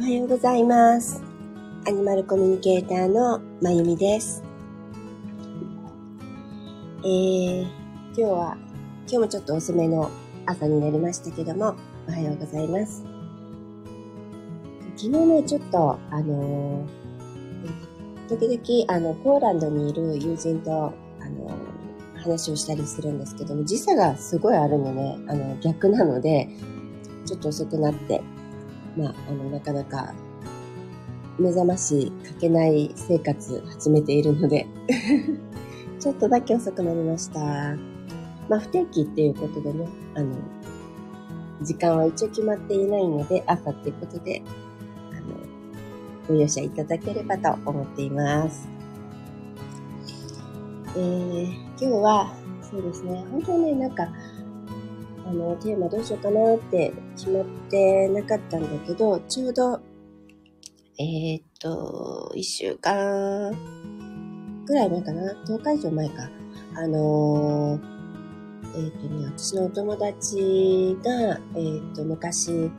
おはようございます。アニマルコミュニケーターのまゆみです。えー、今日は、今日もちょっと遅めの朝になりましたけども、おはようございます。昨日ね、ちょっと、あのー時々、あの、ポーランドにいる友人と、あの話をしたりするんですけども、時差がすごいあるのね、あの、逆なので、ちょっと遅くなって、まあ、あの、なかなか目覚ましかけない生活始めているので、ちょっとだけ遅くなりました。まあ、不定期っていうことでね、あの、時間は一応決まっていないので、朝っていうことで、あの、ご容赦いただければと思っています。えー、今日は、そうですね、本当ね、なんか、あの、テーマどうしようかなって決まってなかったんだけど、ちょうど、えーっと、一週間ぐらい前かな ?10 日以上前か。あのーえーっとね、私のお友達が、えーっと、昔、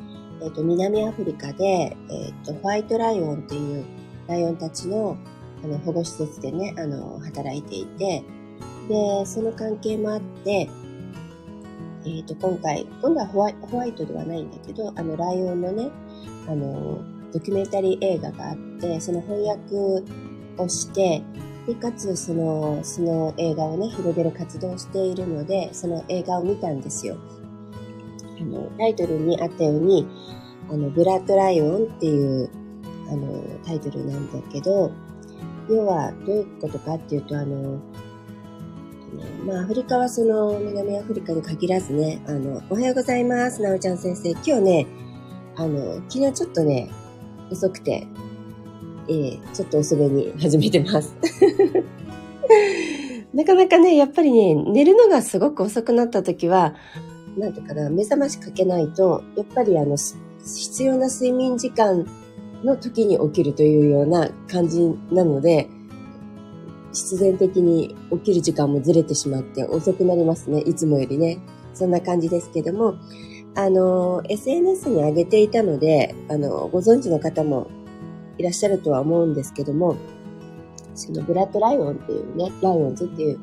えっと、南アフリカで、えっと、ホワイトライオンっていうライオンたちの、あの、保護施設でね、あの、働いていて、で、その関係もあって、えっ、と、今回、今度はホワイホワイトではないんだけど、あの、ライオンのね、あの、ドキュメンタリー映画があって、その翻訳をして、で、かつ、その、その映画をね、広げる活動をしているので、その映画を見たんですよ。あの、タイトルにあったように、あの、ブラッドライオンっていう、あの、タイトルなんだけど、要は、どういうことかっていうと、あの、まあ、アフリカはその南アフリカに限らずね、あの、おはようございます、なおちゃん先生。今日ね、あの、昨日ちょっとね、遅くて、えー、ちょっと遅めに始めてます。なかなかね、やっぱりね、寝るのがすごく遅くなった時は、なんていうかな、目覚ましかけないと、やっぱりあの、必要な睡眠時間の時に起きるというような感じなので、必然的に起きる時間もずれてしまって遅くなりますね。いつもよりね。そんな感じですけども、あの、SNS に上げていたので、あの、ご存知の方もいらっしゃるとは思うんですけども、そのブラッドライオンっていうね、ライオンズっていう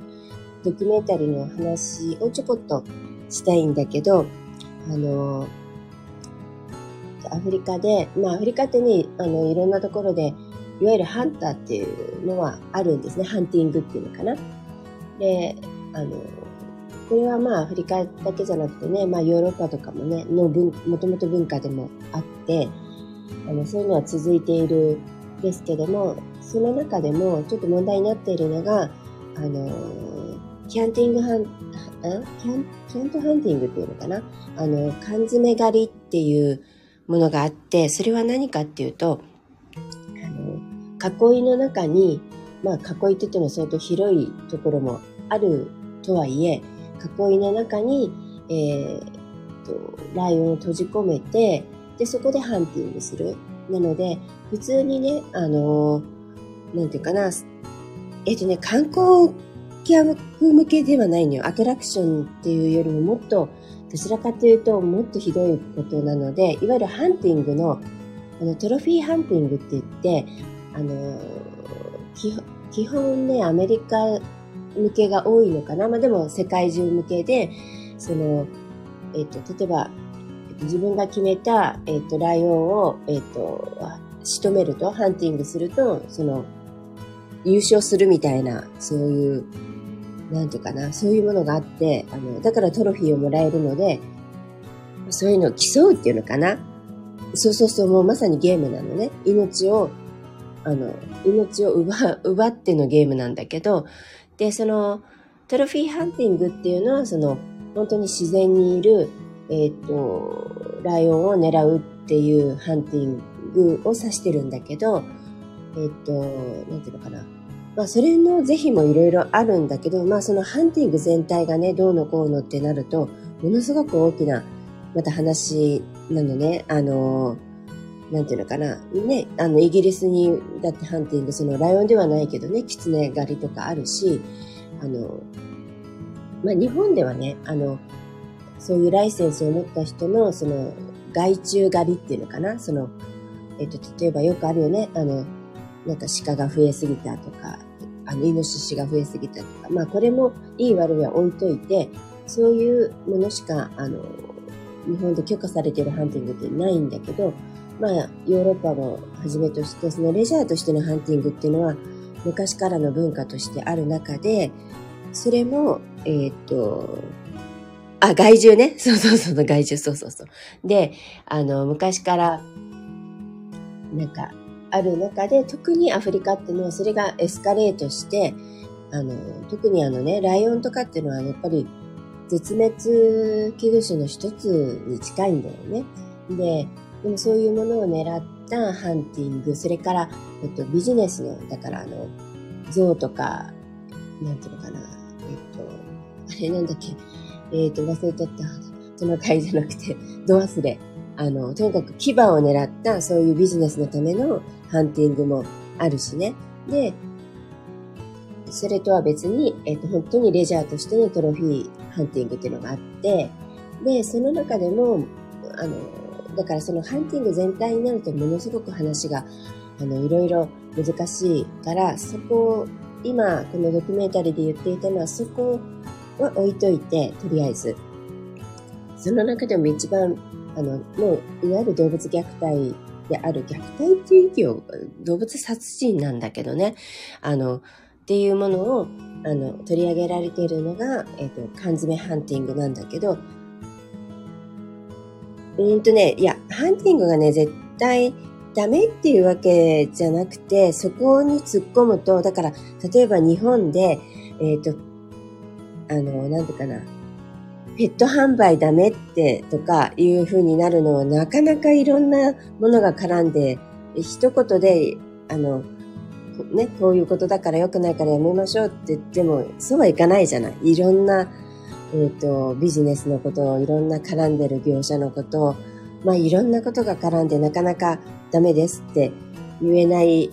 ドキュメンタリーの話をちょこっとしたいんだけど、あの、アフリカで、まあアフリカってね、あの、いろんなところで、いわゆるハンターっていうのはあるんですね。ハンティングっていうのかな。で、あの、これはまあアフリカだけじゃなくてね、まあヨーロッパとかもね、の文、もともと文化でもあって、あの、そういうのは続いているですけども、その中でもちょっと問題になっているのが、あの、キャンティングハン、んキャン、キャントハンティングっていうのかな？あの、缶詰狩りっていうものがあって、それは何かっていうと、囲いの中に、まあ囲いって言っても相当広いところもあるとはいえ、囲いの中に、えー、と、ライオンを閉じ込めて、で、そこでハンティングする。なので、普通にね、あのー、なんていうかな、えっ、とね、観光客向けではないのよ。アトラクションっていうよりももっと、どちらかというともっとひどいことなので、いわゆるハンティングの、あの、トロフィーハンティングって言って、あの基本ね、アメリカ向けが多いのかな。まあでも世界中向けで、その、えっ、と、例えば、自分が決めた、えっ、と、ライオンを、えっ、と、仕留めると、ハンティングすると、その、優勝するみたいな、そういう、なんていうかな、そういうものがあって、あの、だからトロフィーをもらえるので、そういうのを競うっていうのかな。そうそうそう、もうまさにゲームなのね。命をあの、命を奪、奪ってのゲームなんだけど、で、その、トロフィーハンティングっていうのは、その、本当に自然にいる、えっ、と、ライオンを狙うっていうハンティングを指してるんだけど、えっ、と、なんていうのかな。まあ、それの是非もいろいろあるんだけど、まあ、そのハンティング全体がね、どうのこうのってなると、ものすごく大きな、また話なのね。あの、なんていうのかな。ね、あの、イギリスに、だってハンティング、その、ライオンではないけどね、キツネ狩りとかあるし、あの、まあ、日本ではね、あの、そういうライセンスを持った人の、その、害虫狩りっていうのかな、その、えっ、と、例えばよくあるよね。あの、なんか鹿が増えすぎたとか、あの、イノシシが増えすぎたとか。まあ、これもいい悪いは置いといて、そういうものしか、あの、日本で許可されてるハンティングってないんだけど、まあ、ヨーロッパをはじめとして、そのレジャーとしてのハンティングっていうのは、昔からの文化としてある中で、それも、えっ、と、あ、害獣ね。そうそうそう、害獣、そうそうそう。で、あの、昔から、なんか、ある中で、特にアフリカっていうのは、それがエスカレートして、あの、特にあのね、ライオンとかっていうのは、やっぱり、絶滅危惧種の一つに近いんだよね。で、でもそういうものを狙ったハンティング、それから、えっと、ビジネスの、だからあの、象とか、なんていうのかな、えっと、あれなんだっけ、えっと、忘れちゃった。その会じゃなくて、ド忘れ。あの、とにかく牙を狙ったそういうビジネスのためのハンティングもあるしね。で、それとは別に、えっ、と、本当にレジャーとしてのトロフィーハンティングっていうのがあって、で、その中でも、あの、だからそのハンティング全体になるとものすごく話が、あの、いろいろ難しいから、そこを、今、このドキュメンタリーで言っていたのは、そこは置いといて、とりあえず。その中でも一番、あの、もう、いわゆる動物虐待である、虐待っていう意義を、動物殺人なんだけどね、あの、っていうものを、あの、取り上げられているのが、えっ、ー、と、缶詰ハンティングなんだけど、うんとね、いや、ハンティングがね、絶対ダメっていうわけじゃなくて、そこに突っ込むと、だから、例えば日本で、えっ、ー、と、あの、なんていうかな、ペット販売ダメってとかいう風になるのはなかなかいろんなものが絡んで、一言で、あの、ね、こういうことだから良くないからやめましょうって言っても、そうはいかないじゃない。いろんな、えっ、ー、と、ビジネスのことを、いろんな絡んでる業者のこと、まあいろんなことが絡んでなかなかダメですって言えない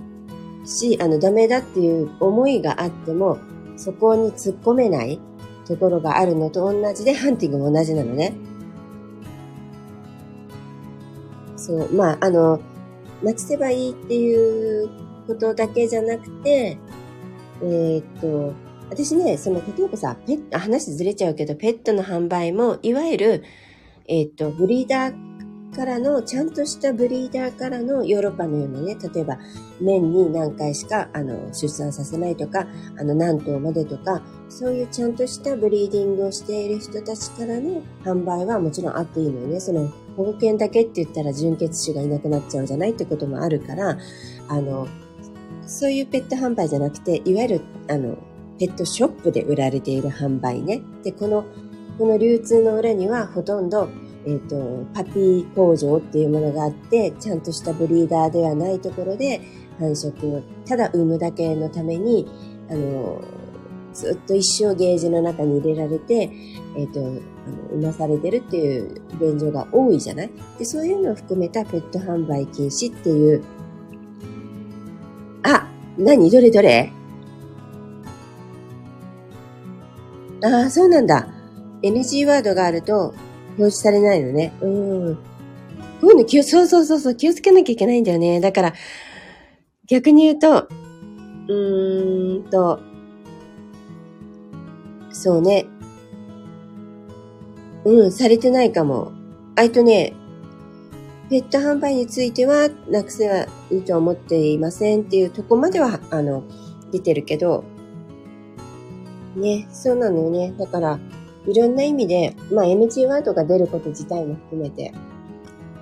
し、あの、ダメだっていう思いがあっても、そこに突っ込めないところがあるのと同じで、ハンティングも同じなのね。そう、まあ、あの、なくせばいいっていうことだけじゃなくて、えー、っと、私ね、その、例えばさ、ペット、話ずれちゃうけど、ペットの販売も、いわゆる、えー、っと、ブリーダーからの、ちゃんとしたブリーダーからのヨーロッパのようなね、例えば、年に何回しか、あの、出産させないとか、あの、何頭までとか、そういうちゃんとしたブリーディングをしている人たちからの販売はもちろんあっていいのよね。その、保護犬だけって言ったら純血種がいなくなっちゃうじゃないってこともあるから、あの、そういうペット販売じゃなくて、いわゆる、あの、ペットショップで売られている販売ね。で、この、この流通の裏にはほとんど、えっ、ー、と、パピー工場っていうものがあって、ちゃんとしたブリーダーではないところで繁殖を、ただ産むだけのために、あの、ずっと一生ゲージの中に入れられて、えっ、ー、と、あの、産まされてるっていう現状が多いじゃない？で、そういうのを含めたペット販売禁止っていう。あ、何？どれどれ？ああ、そうなんだ。NG ワードがあると表示されないのね。うん。こういうの気を、そうそうそうそう、気をつけなきゃいけないんだよね。だから、逆に言うと、うーんと、そうね。うん、されてないかも。あいとね、ペット販売についてはなくせはいいと思っていませんっていうとこまでは、あの、出てるけど、ね、そうなのよね。だから、いろんな意味で、まあ MG ワードが出ること自体も含めて、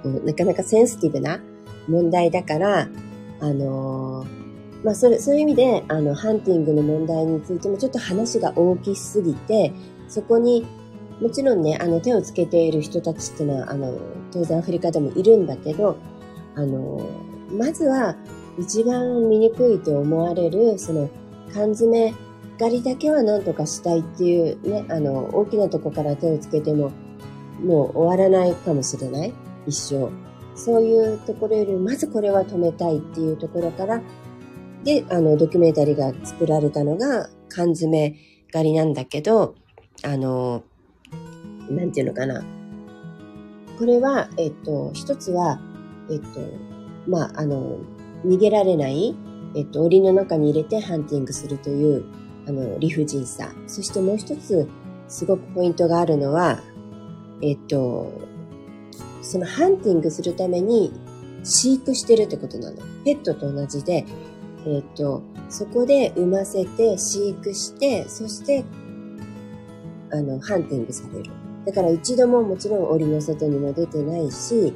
うん、なかなかセンシティブな問題だから、あのー、まあそれ、そういう意味で、あの、ハンティングの問題についてもちょっと話が大きすぎて、そこにもちろんね、あの、手をつけている人たちっていうのは、あの、当然アフリカでもいるんだけど、あの、まずは、一番醜いと思われる、その、缶詰狩りだけは何とかしたいっていうね、あの、大きなとこから手をつけても、もう終わらないかもしれない。一生。そういうところより、まずこれは止めたいっていうところから、で、あの、ドキュメンタリーが作られたのが、缶詰狩りなんだけど、あの、なんていうのかな。これは、えっと、一つは、えっと、まあ、あの、逃げられない、えっと、檻の中に入れてハンティングするという、あの、理不尽さ。そしてもう一つ、すごくポイントがあるのは、えっと、そのハンティングするために飼育してるってことなの。ペットと同じで、えっと、そこで産ませて飼育して、そして、あの、ハンティングされる。だから一度ももちろん檻の外にも出てないし、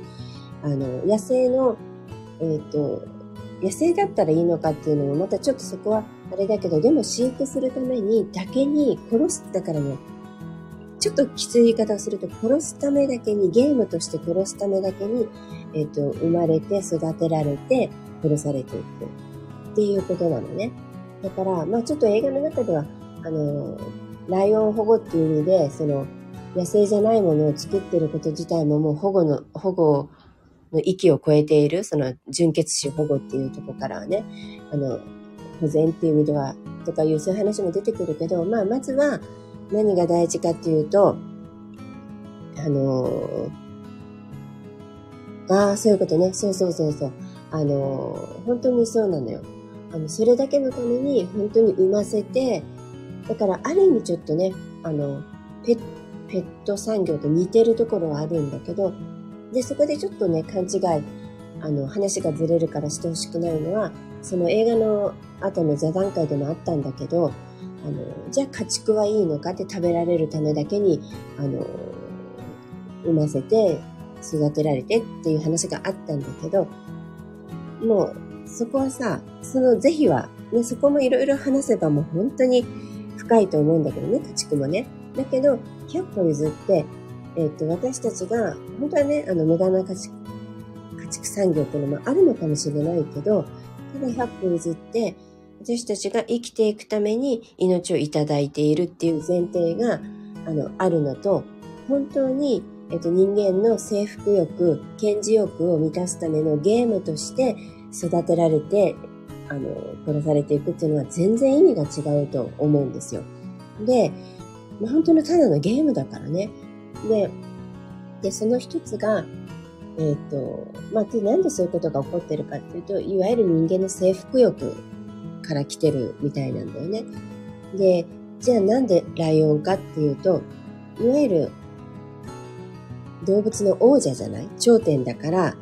あの、野生の、えっ、と、野生だったらいいのかっていうのもまたちょっとそこはあれだけど、でも飼育するためにだけに殺す、だからね、ちょっときつい言い方をすると、殺すためだけに、ゲームとして殺すためだけに、えっ、ー、と、生まれて育てられて殺されていくっていうことなのね。だから、まあちょっと映画の中では、あの、ライオン保護っていう意味で、その、野生じゃないものを作ってること自体ももう保護の、保護の域を超えている、その純血種保護っていうとこからはね、あの、保全っていう意味では、とかいうそういう話も出てくるけど、まあまずは何が大事かっていうと、あのああ、そういうことね。そうそうそうそう。あの本当にそうなのよ。あの、それだけのために本当に産ませて、だからある意味ちょっとね、あの、ペッペット産業と似てるところはあるんだけど、で、そこでちょっとね、勘違い、あの、話がずれるからしてほしくないのは、その映画の後の座談会でもあったんだけど、あの、じゃあ家畜はいいのかって食べられるためだけに、あの、産ませて育てられてっていう話があったんだけど、もう、そこはさ、その是非は、ね、そこもいろいろ話せばもう本当に深いと思うんだけどね、家畜もね。だけど、100歩譲って、えっ、ー、と、私たちが、本当はね、あの、無駄な家畜、家畜産業っていうのもあるのかもしれないけど、ただ100歩譲って、私たちが生きていくために命をいただいているっていう前提が、あの、あるのと、本当に、えっと、人間の征服欲、顕示欲を満たすためのゲームとして育てられて、あの、殺されていくっていうのは全然意味が違うと思うんですよ。で、まあ、本当のただのゲームだからね。で、で、その一つが、えっ、ー、と、まあ、なんでそういうことが起こってるかっていうと、いわゆる人間の征服欲から来てるみたいなんだよね。で、じゃあなんでライオンかっていうと、いわゆる動物の王者じゃない？頂点だから、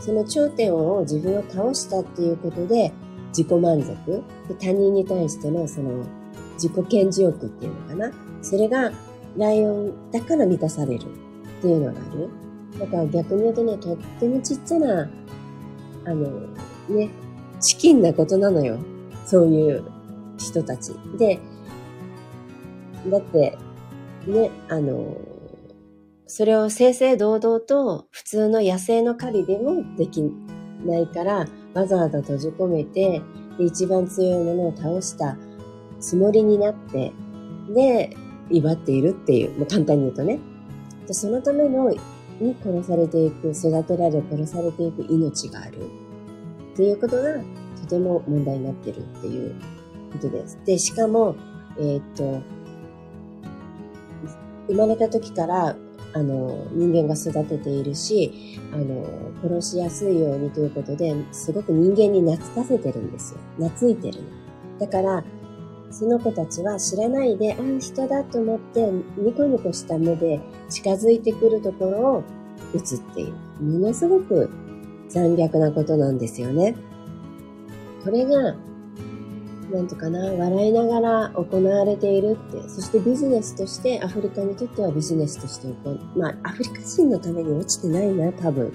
その頂点を自分を倒したっていうことで自己満足で他人に対してのその自己顕示欲っていうのかな？それがライオンだから満たされるっていうのがある。だから逆に言うとね、とってもちっちゃな、あの、ね、チキンなことなのよ。そういう人たち。で、だって、ね、あの、それを正々堂々と普通の野生の狩りでもできないから、わざわざ閉じ込めて、で一番強いものを倒したつもりになって、で、威張っているっていう、もう簡単に言うとね。でそのための、に殺されていく、育てられ、殺されていく命がある。っていうことが、とても問題になってるっていうことです。で、しかも、えー、っと、生まれた時から、あの、人間が育てているし、あの、殺しやすいようにということで、すごく人間に懐かせてるんですよ。懐いてるの。だから、その子たちは知らないで、ああ、人だと思って、ニコニコした目で近づいてくるところを映っている。ものすごく残虐なことなんですよね。これが、なんとかな、笑いながら行われているって、そしてビジネスとして、アフリカにとってはビジネスとして行う。まあ、アフリカ人のために落ちてないな、多分。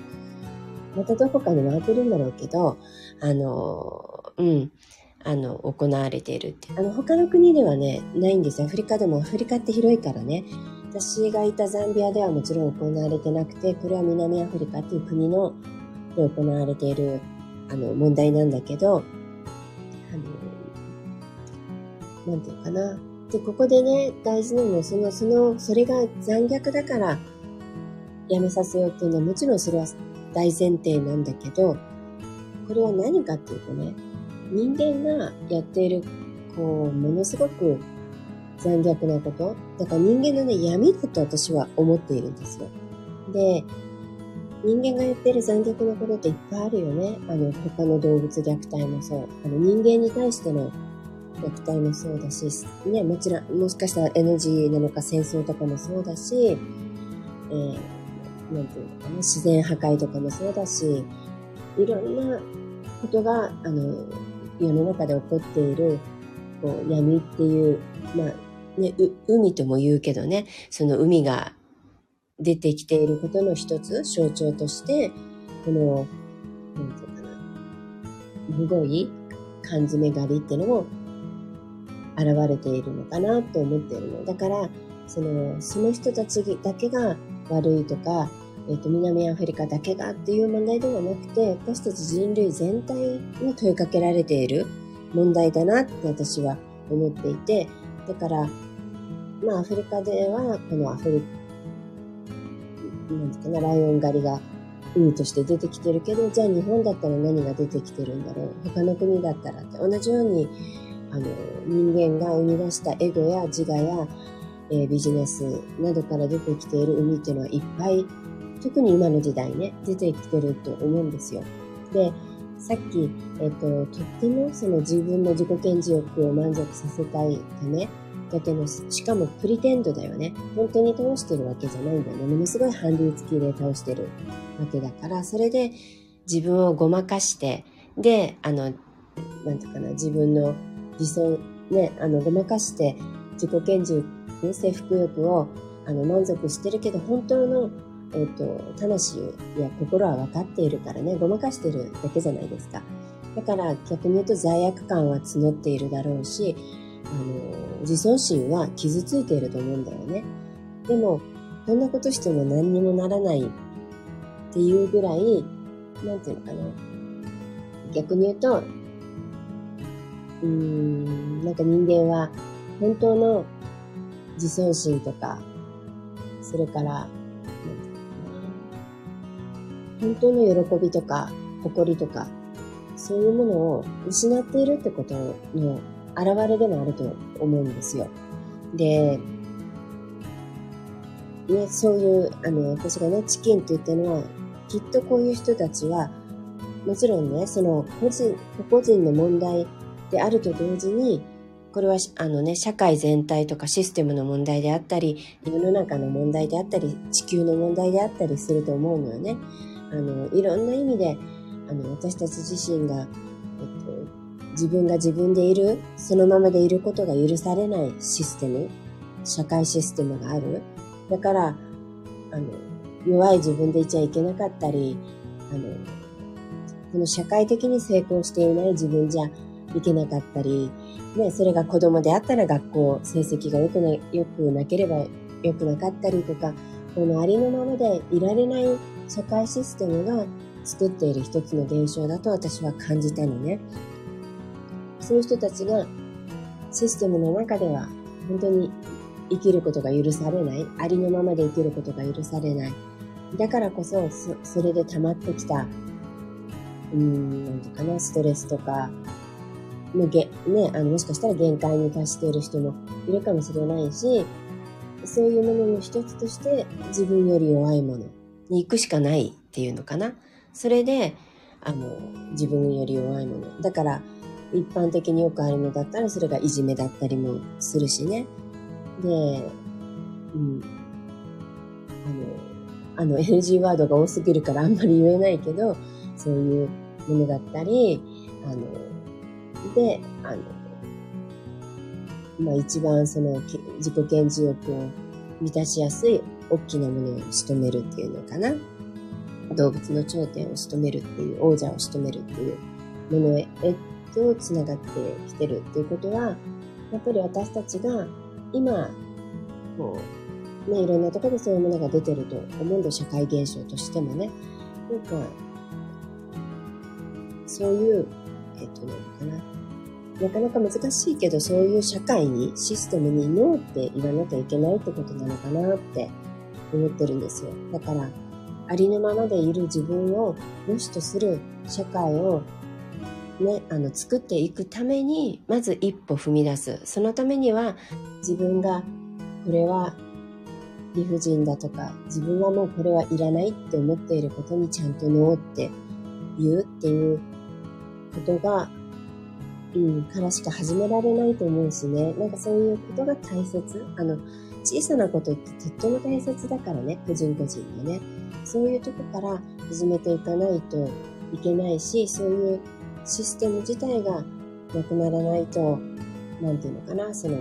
またどこかに回ってるんだろうけど、あの、うん。あの、行われているって。あの、他の国ではね、ないんですよ。アフリカでも、アフリカって広いからね。私がいたザンビアではもちろん行われてなくて、これは南アフリカっていう国の、で行われている、あの、問題なんだけど、あの、なんていうかな。で、ここでね、大事なのは、その、その、それが残虐だから、やめさせようっていうのは、もちろんそれは大前提なんだけど、これは何かっていうとね、人間がやっている、こう、ものすごく残虐なこと。だから人間のね、闇だと私は思っているんですよ。で、人間がやってる残虐なことっていっぱいあるよね。あの、他の動物虐待もそう。あの、人間に対しての虐待もそうだし、ね、もちろん、もしかしたら NG なのか戦争とかもそうだし、えー、なんていうのかな、自然破壊とかもそうだし、いろんなことが、あの、世の中で起こっている、こう、闇っていう、まあ、ね、海とも言うけどね、その海が出てきていることの一つ、象徴として、この、なんていうかな、むい缶詰狩りっていうのも現れているのかなと思っているの。だから、その、その人たちだけが悪いとか、えっ、ー、と、南アフリカだけがっていう問題ではなくて、私たち人類全体に問いかけられている問題だなって私は思っていて、だから、まあアフリカでは、このアフリカ、なんですかね、ライオン狩りが海として出てきてるけど、じゃあ日本だったら何が出てきてるんだろう。他の国だったらって同じように、あの、人間が生み出したエゴや自我や、えー、ビジネスなどから出てきている海っていうのはいっぱい、特に今の時代ね、出てきてると思うんですよ。で、さっき、えっ、と、とってもその自分の自己顕示欲を満足させたいため、だけど、しかもプリテンドだよね。本当に倒してるわけじゃないんだよね。ものすごい韓流付きで倒してるわけだから、それで自分をごまかして、で、あの、なんていうかな、自分の自尊、ね、あの、ごまかして自己顕示欲、征服欲を、あの、満足してるけど、本当の、えっ、ー、と、魂や心は分かっているからね、ごまかしてるだけじゃないですか。だから逆に言うと罪悪感は募っているだろうし、あの、自尊心は傷ついていると思うんだよね。でも、こんなことしても何にもならないっていうぐらい、なんていうのかな。逆に言うと、うーん、なんか人間は本当の自尊心とか、それから、本当の喜びとか、誇りとか、そういうものを失っているってことの現れでもあると思うんですよ。で、ね、そういう、あの、私がね、チキンって言ったのは、きっとこういう人たちは、もちろんね、その個人、個々人の問題であると同時に、これは、あのね、社会全体とかシステムの問題であったり、世の中の問題であったり、地球の問題であったりすると思うのよね。あの、いろんな意味で、あの、私たち自身が、えっと、自分が自分でいる、そのままでいることが許されないシステム、社会システムがある。だから、あの、弱い自分でいちゃいけなかったり、あの、この社会的に成功していない自分じゃいけなかったり、ね、それが子供であったら学校成績が良くな良くなければ良くなかったりとか、このありのままでいられない社会システムが作っている一つの現象だと私は感じたのね。そういう人たちがシステムの中では本当に生きることが許されない、ありのままで生きることが許されない。だからこそ、そそれで溜まってきた、うーん、なんていうかな、ストレスとか、もげ、ね、あの、もしかしたら限界に達している人もいるかもしれないし、そういうものの一つとして自分より弱いものに行くしかないっていうのかな。それで、あの、自分より弱いもの。だから、一般的によくあるのだったら、それがいじめだったりもするしね。で、うん。あの、あの NG ワードが多すぎるからあんまり言えないけど、そういうものだったり、あの、で、あの、まあ一番その自己顕示欲を満たしやすい大きなものを仕留めるっていうのかな。動物の頂点を仕留めるっていう、王者を仕留めるっていうものへと繋がってきてるっていうことは、やっぱり私たちが今、こう、ね、いろんなところでそういうものが出てると思うんだ、社会現象としてもね。なんか、そういう、えっと、なのかな。なかなか難しいけど、そういう社会に、システムにノーって言わなきゃいけないってことなのかなって思ってるんですよ。だから、ありのままでいる自分を良しとする社会をね、あの、作っていくために、まず一歩踏み出す。そのためには、自分が、これは、理不尽だとか、自分はもうこれはいらないって思っていることにちゃんとノーって言うっていうことが、うん、からしか始められないと思うしね。なんかそういうことが大切。あの、小さなことってとっても大切だからね、個人個人のね。そういうとこから始めていかないといけないし、そういうシステム自体がなくならないと、なんていうのかな、その、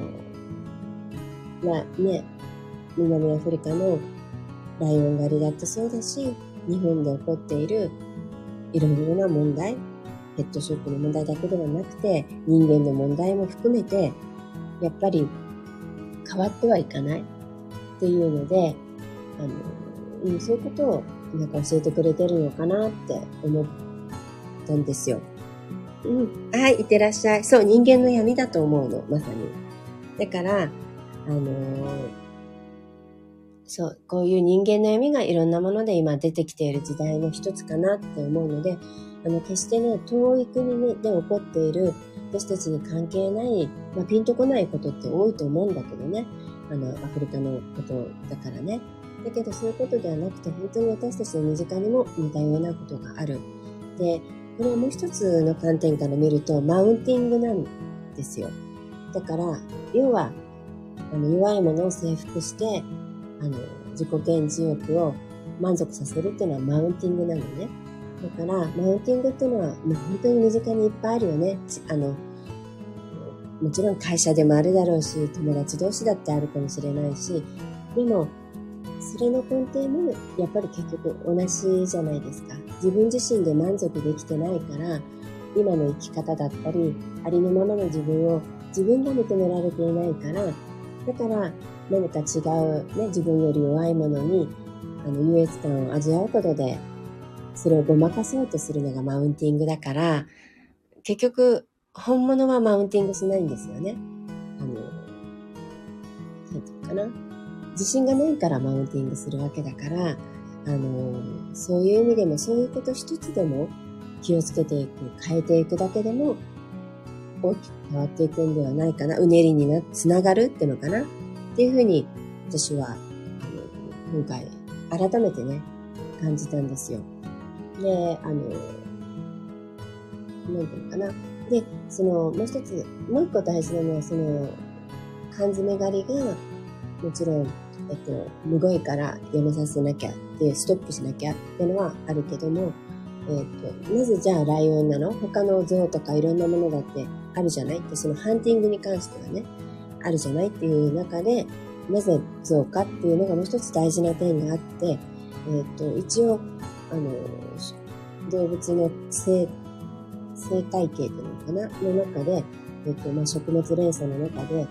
まあね、南アフリカのライオン狩りだってそうだし、日本で起こっているいろいろな問題、ペットショップの問題だけではなくて、人間の問題も含めて、やっぱり変わってはいかないっていうので、あの、そういうことをなんか教えてくれてるのかなって思ったんですよ。うん。はい、いってらっしゃい。そう、人間の闇だと思うの、まさに。だから、あのーそう、こういう人間の闇がいろんなもので今出てきている時代の一つかなって思うので、あの、決してね、遠い国で起こっている私たちに関係ない、まあ、ピンとこないことって多いと思うんだけどね。あの、アフリカのことだからね。だけどそういうことではなくて、本当に私たちの身近にも似たようなことがある。で、これはもう一つの観点から見ると、マウンティングなんですよ。だから、要は、あの、弱いものを征服して、あの、自己顕示欲を満足させるっていうのはマウンティングなのね。だから、マウンティングっていうのは、もう本当に身近にいっぱいあるよね。あの、もちろん会社でもあるだろうし、友達同士だってあるかもしれないし、でも、それの根底もやっぱり結局同じじゃないですか。自分自身で満足できてないから、今の生き方だったり、ありのままの自分を自分が認められていないから、だから何か違う、ね、自分より弱いものに、あの、優越感を味わうことで、それをごまかそうとするのがマウンティングだから、結局、本物はマウンティングしないんですよね。あの、なんていうかな。自信がないからマウンティングするわけだから、あの、そういう意味でも、そういうこと一つでも気をつけていく、変えていくだけでも、大きく変わっていくんではないかな。うねりにな、つながるってのかな。っていうふうに私は、あの、今回改めてね、感じたんですよ。で、あの、なんていうのかな。で、その、もう一つ、もう一個大事なのは、その、缶詰狩りが、もちろん、えっと、むごいからやめさせなきゃって、ストップしなきゃっていうのはあるけども、えっと、なぜじゃあライオンなの？他の象とかいろんなものだってあるじゃない？って、そのハンティングに関してはね。あるじゃないっていう中で、なぜ象かっていうのがもう一つ大事な点があって、えっ、と、一応、あの、動物の生、生態系っていうのかな？の中で、えっ、と、まあ、食物連鎖の中で、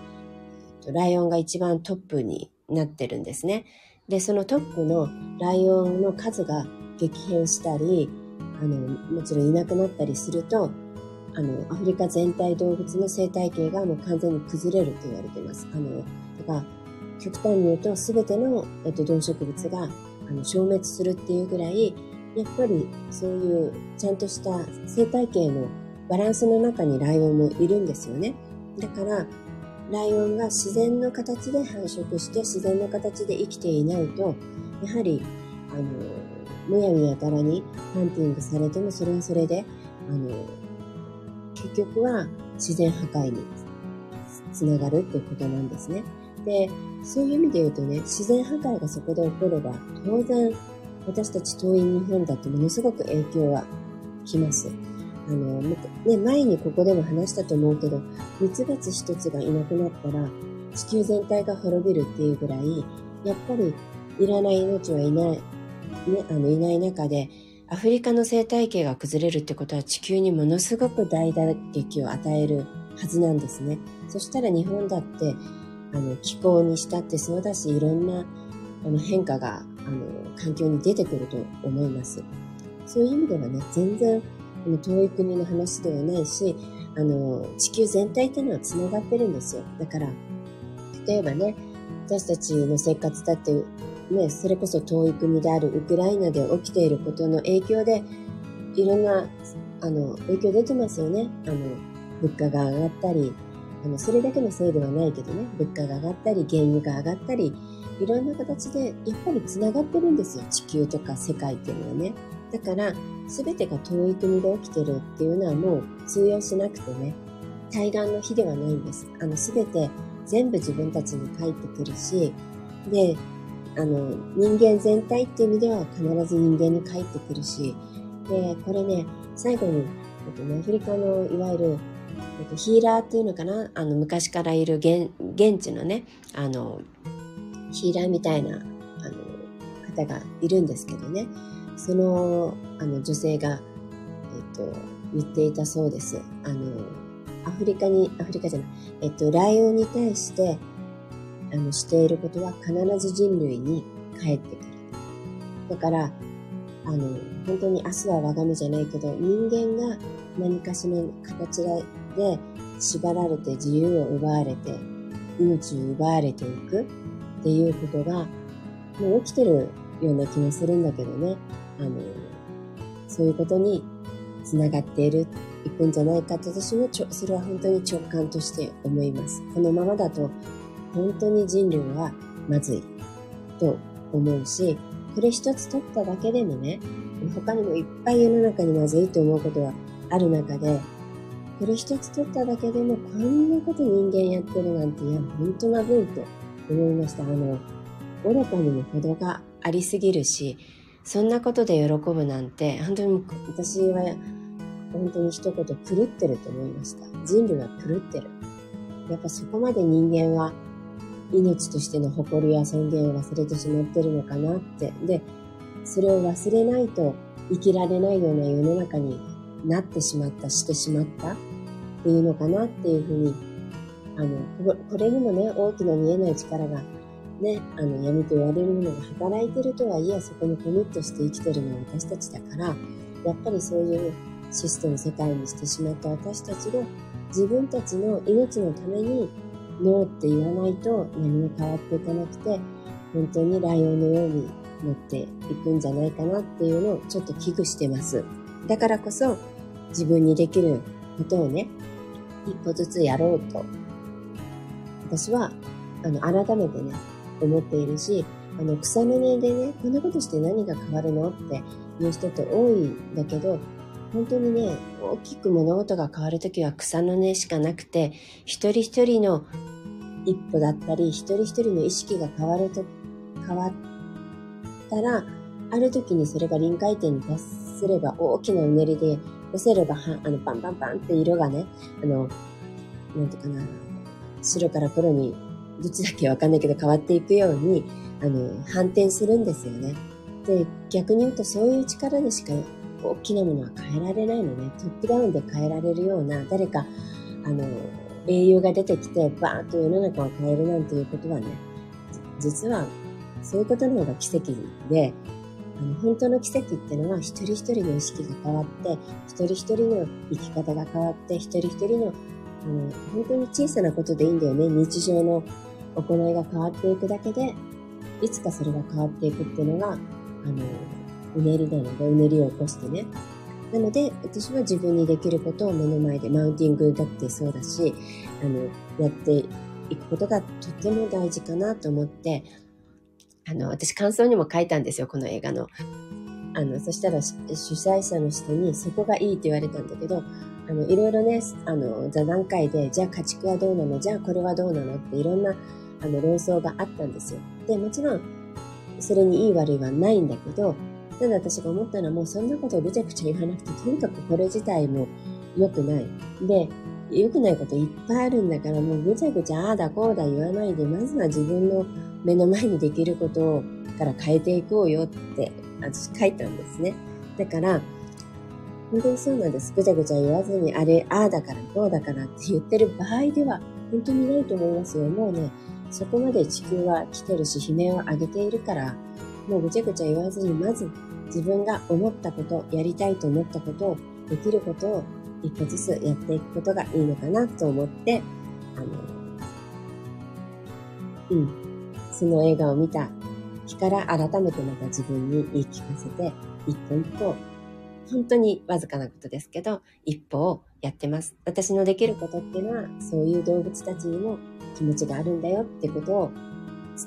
と、ライオンが一番トップになってるんですね。で、そのトップのライオンの数が激変したり、あの、もちろんいなくなったりすると、あの、アフリカ全体動物の生態系がもう完全に崩れると言われてます。あの、だから、極端に言うと全ての、えっと、動植物があの消滅するっていうぐらい、やっぱりそういうちゃんとした生態系のバランスの中にライオンもいるんですよね。だから、ライオンが自然の形で繁殖して自然の形で生きていないと、やはり、あの、むやみやたらにハンティングされてもそれはそれで、あの、結局は自然破壊につながるっていうことなんですね。で、そういう意味で言うとね、自然破壊がそこで起これば、当然私たち遠い日本だってものすごく影響はきます。あの、ね、前にここでも話したと思うけど、ミツバチ一つがいなくなったら、地球全体が滅びるっていうぐらい、やっぱりいらない命はいない、ね、あの、いない中で、アフリカの生態系が崩れるってことは地球にものすごく大打撃を与えるはずなんですね。そしたら日本だって、あの、気候にしたってそうだし、いろんなあの変化が、あの、環境に出てくると思います。そういう意味ではね、全然、あの遠い国の話ではないし、あの、地球全体っていうのは繋がってるんですよ。だから、例えばね、私たちの生活だってね、それこそ遠い国であるウクライナで起きていることの影響で、いろんな、あの、影響出てますよね。あの、物価が上がったり、あの、それだけのせいではないけどね、物価が上がったり、原油が上がったり、いろんな形でやっぱり繋がってるんですよ。地球とか世界っていうのはね。だから、全てが遠い国で起きてるっていうのはもう通用しなくてね、対岸の火ではないんです。あの、全て全部自分たちに返ってくるし、で、あの、人間全体っていう意味では必ず人間に返ってくるし、で、これね、最後に、えっと、アフリカのいわゆる、ヒーラーっていうのかな？あの、昔からいる現現地のね、あの、ヒーラーみたいな、あの、方がいるんですけどね、その、あの、女性が、えっと、言っていたそうです。あの、アフリカに、アフリカじゃない、えっと、ライオンに対して、あの、していることは必ず人類に帰ってくる。だから、あの、本当に明日は我が身じゃないけど、人間が何かしら形で縛られて自由を奪われて、命を奪われていくっていうことが、もう起きてるような気もするんだけどね。あの、そういうことにつながっている、いくんじゃないかと私もちょ、それは本当に直感として思います。このままだと本当に人類はまずいと思うし、これ一つ取っただけでもね、他にもいっぱい世の中にまずいと思うことはある中で、これ一つ取っただけでもこんなこと人間やってるなんて、いや、本当まずいと思いました。あの、愚かにも程がありすぎるし、そんなことで喜ぶなんて、本当に私は本当に一言狂ってると思いました。人類は狂ってる。やっぱそこまで人間は命としての誇りや尊厳を忘れてしまってるのかなって。で、それを忘れないと生きられないような世の中になってしまった、してしまったっていうのかなっていうふうに、あの、これにもね、大きな見えない力がね、あの、闇と言われるものが働いてるとはいえ、そこにコミットして生きてるのは私たちだから、やっぱりそういうシステム世界にしてしまった私たちが自分たちの命のためにノーって言わないと何も変わっていかなくて、本当にライオンのように乗っていくんじゃないかなっていうのをちょっと危惧してます。だからこそ自分にできることをね、一歩ずつやろうと、私は、あの、改めてね、思っているし、あの、草の根でね、こんなことして何が変わるのっていう人って多いんだけど、本当にね、大きく物事が変わるときは草の根しかなくて、一人一人の一歩だったり、一人一人の意識が変わると、変わったら、ある時にそれが臨界点に達すれば大きなうねりで寄せれば、あの、パンパンパンって色がね、あの、なんていうかな、白から黒に、どっちだっけわかんないけど変わっていくように、あの、反転するんですよね。で、逆に言うとそういう力でしか大きなものは変えられないのね。トップダウンで変えられるような、誰か、あの、英雄が出てきて、バーンと世の中を変えるなんていうことはね、実は、そういうことの方が奇跡で、あの本当の奇跡ってのは一人一人の意識が変わって、一人一人の生き方が変わって、一人一人の、あの本当に小さなことでいいんだよね。日常の行いが変わっていくだけで、いつかそれが変わっていくっていうのが、あの、うねりなので、うねりを起こしてね。なので、私は自分にできることを目の前で、マウンティングだってそうだし、あの、やっていくことがとても大事かなと思って、あの、私感想にも書いたんですよ、この映画の。あの、そしたら主催者の人にそこがいいって言われたんだけど、あの、いろいろね、あの、座談会で、じゃあ家畜はどうなの？じゃあこれはどうなの？っていろんな、あの、論争があったんですよ。で、もちろん、それにいい悪いはないんだけど、ただ私が思ったのはもうそんなことをぐちゃぐちゃ言わなくて、とにかくこれ自体も良くない。で、良くないこといっぱいあるんだからもうぐちゃぐちゃああだこうだ言わないで、まずは自分の目の前にできることから変えていこうよって私書いたんですね。だから、本当にそうなんです。ぐちゃぐちゃ言わずに、あれ、ああだからこうだからって言ってる場合では本当にないと思いますよ。もうね、そこまで地球は来てるし、悲鳴を上げているから、もうぐちゃぐちゃ言わずに、まず自分が思ったこと、やりたいと思ったことを、できることを一歩ずつやっていくことがいいのかなと思って、あの、うん、その映画を見た日から改めてまた自分に言い聞かせて、一歩一歩、本当にわずかなことですけど、一歩をやってます。私のできることっていうのは、そういう動物たちにも気持ちがあるんだよってことを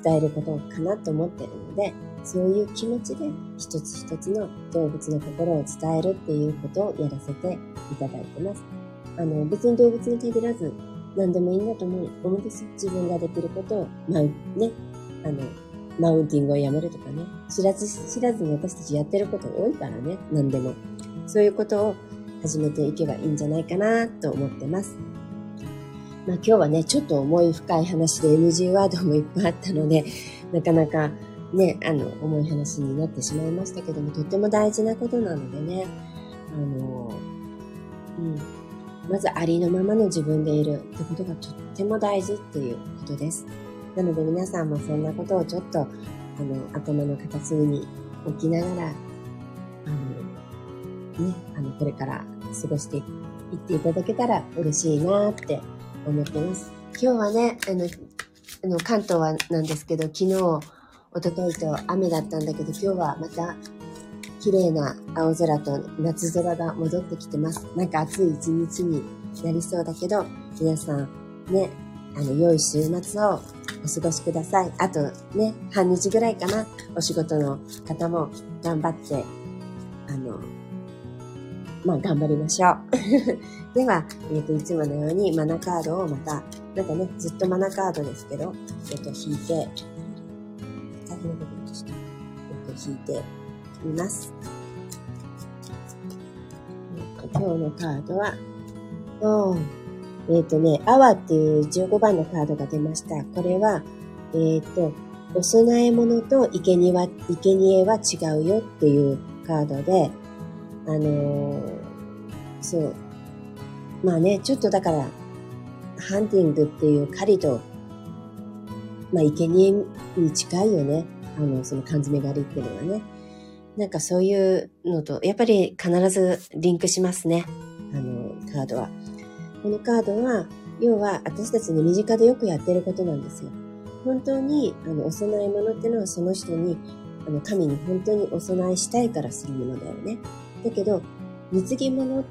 伝えることかなと思ってるので、そういう気持ちで一つ一つの動物の心を伝えるっていうことをやらせていただいてます。あの、別に動物に限らず何でもいいんだと思うんです。自分ができることを、まあね、あの、マウンティングをやめるとかね、知らず知らずに私たちやってること多いからね、何でも。そういうことを始めていけばいいんじゃないかなと思ってます。まあ今日はね、ちょっと思い深い話で NG ワードもいっぱいあったので、なかなかね、あの、重い話になってしまいましたけども、とっても大事なことなのでね、あの、うん、まずありのままの自分でいるってことがとっても大事っていうことです。なので皆さんもそんなことをちょっと、あの、頭の片隅に置きながら、あの、ね、あの、これから過ごしていっていただけたら嬉しいなって思ってます。今日はね、あの、あの関東はなんですけど、昨日、一昨日と雨だったんだけど、今日はまた綺麗な青空と夏空が戻ってきてます。なんか暑い一日になりそうだけど、皆さんね、あの、良い週末をお過ごしください。あとね、半日ぐらいかな、お仕事の方も頑張って、あの、まあ、頑張りましょう。では、えっ、ー、と、いつものようにマナカードをまた、なんかね、ずっとマナカードですけど、えっ、ー、と、引いて、大変なことでした。えっ、ー、と、引いてみます。今日のカードは、おえっ、とね、アワっていう15番のカードが出ました。これは、えっ、と、お供え物と生贄は、生贄は違うよっていうカードで、あの、そう。まあね、ちょっとだから、ハンティングっていう狩りと、まあ、生贄に近いよね。あの、その缶詰狩りっていうのはね。なんかそういうのと、やっぱり必ずリンクしますね。あの、カードは。このカードは、要は私たちの身近でよくやってることなんですよ。本当に、あの、お供え物ってのはその人に、あの、神に本当にお供えしたいからするものだよね。だけど、貢ぎ物っ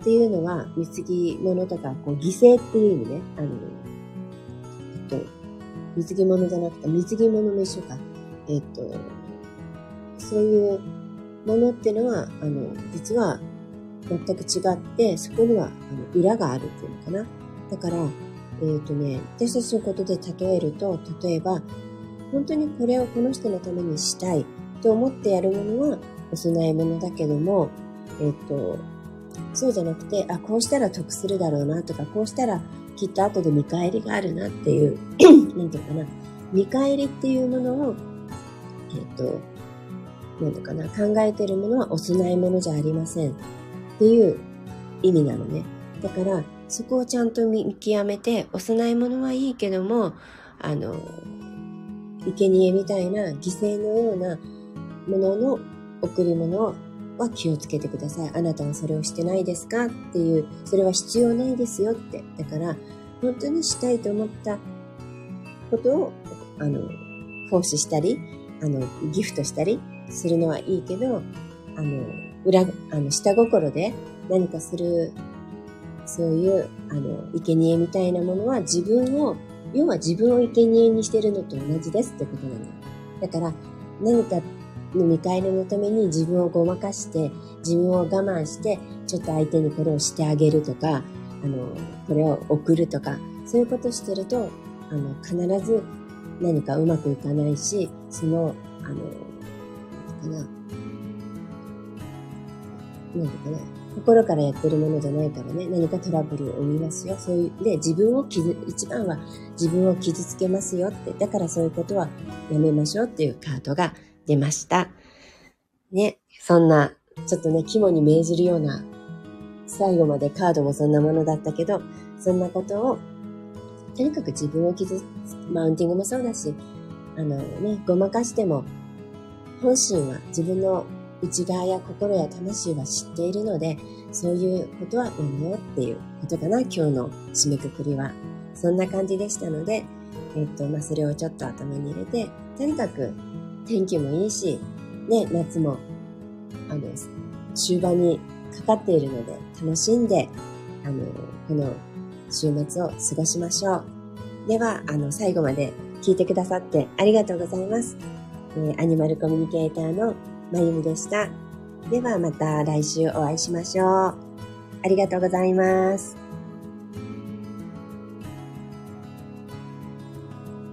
っていうのは、貢ぎ物とか、こう、犠牲っていう意味ね。あの、えっと、貢ぎ物じゃなくて、貢ぎ物も一緒か。えっと、そういうものっていうのは、あの、実は全く違って、そこにはあの裏があるっていうのかな。だから、えっ、ー、とね、私たちのことで例えると、例えば、本当にこれをこの人のためにしたいと思ってやるものはお供え物だけども、えっ、ー、と、そうじゃなくて、あ、こうしたら得するだろうなとか、こうしたらきっと後で見返りがあるなっていう、なんていうかな、見返りっていうものを、えっ、ー、と、なんとかな、考えてるものはお供え物じゃありません。っていう意味なのね。だから、そこをちゃんと見極めて、お供え物はいいけども、あの、生贄みたいな犠牲のようなものの贈り物をは気をつけてください。あなたはそれをしてないですか？っていう、それは必要ないですよって。だから、本当にしたいと思ったことを、あの、奉仕したり、あの、ギフトしたりするのはいいけど、あの、裏、あの、下心で何かする、そういう、あの、生贄みたいなものは自分を、要は自分を生贄にしてるのと同じですってことなの。だから、何かの見返りのために自分をごまかして、自分を我慢して、ちょっと相手にこれをしてあげるとか、あの、これを送るとか、そういうことしてると、あの、必ず何かうまくいかないし、その、あの、かな、なんかな、心からやってるものじゃないからね、何かトラブルを生みますよ。そういう、で、自分を傷、一番は自分を傷つけますよって、だからそういうことはやめましょうっていうカードが出ました。ね、そんな、ちょっとね、肝に銘じるような、最後までカードもそんなものだったけど、そんなことを、とにかく自分を傷つ、マウンティングもそうだし、あのね、ごまかしても、本心は自分の内側や心や魂は知っているので、そういうことはやめようっていうことかな、今日の締めくくりは。そんな感じでしたので、えっと、まあ、それをちょっと頭に入れて、とにかく天気もいいし、ね、夏も、あの、終盤にかかっているので、楽しんで、あの、この週末を過ごしましょう。では、あの、最後まで聞いてくださってありがとうございます。えー、アニマルコミュニケーターのまゆみでした。ではまた来週お会いしましょう。ありがとうございます。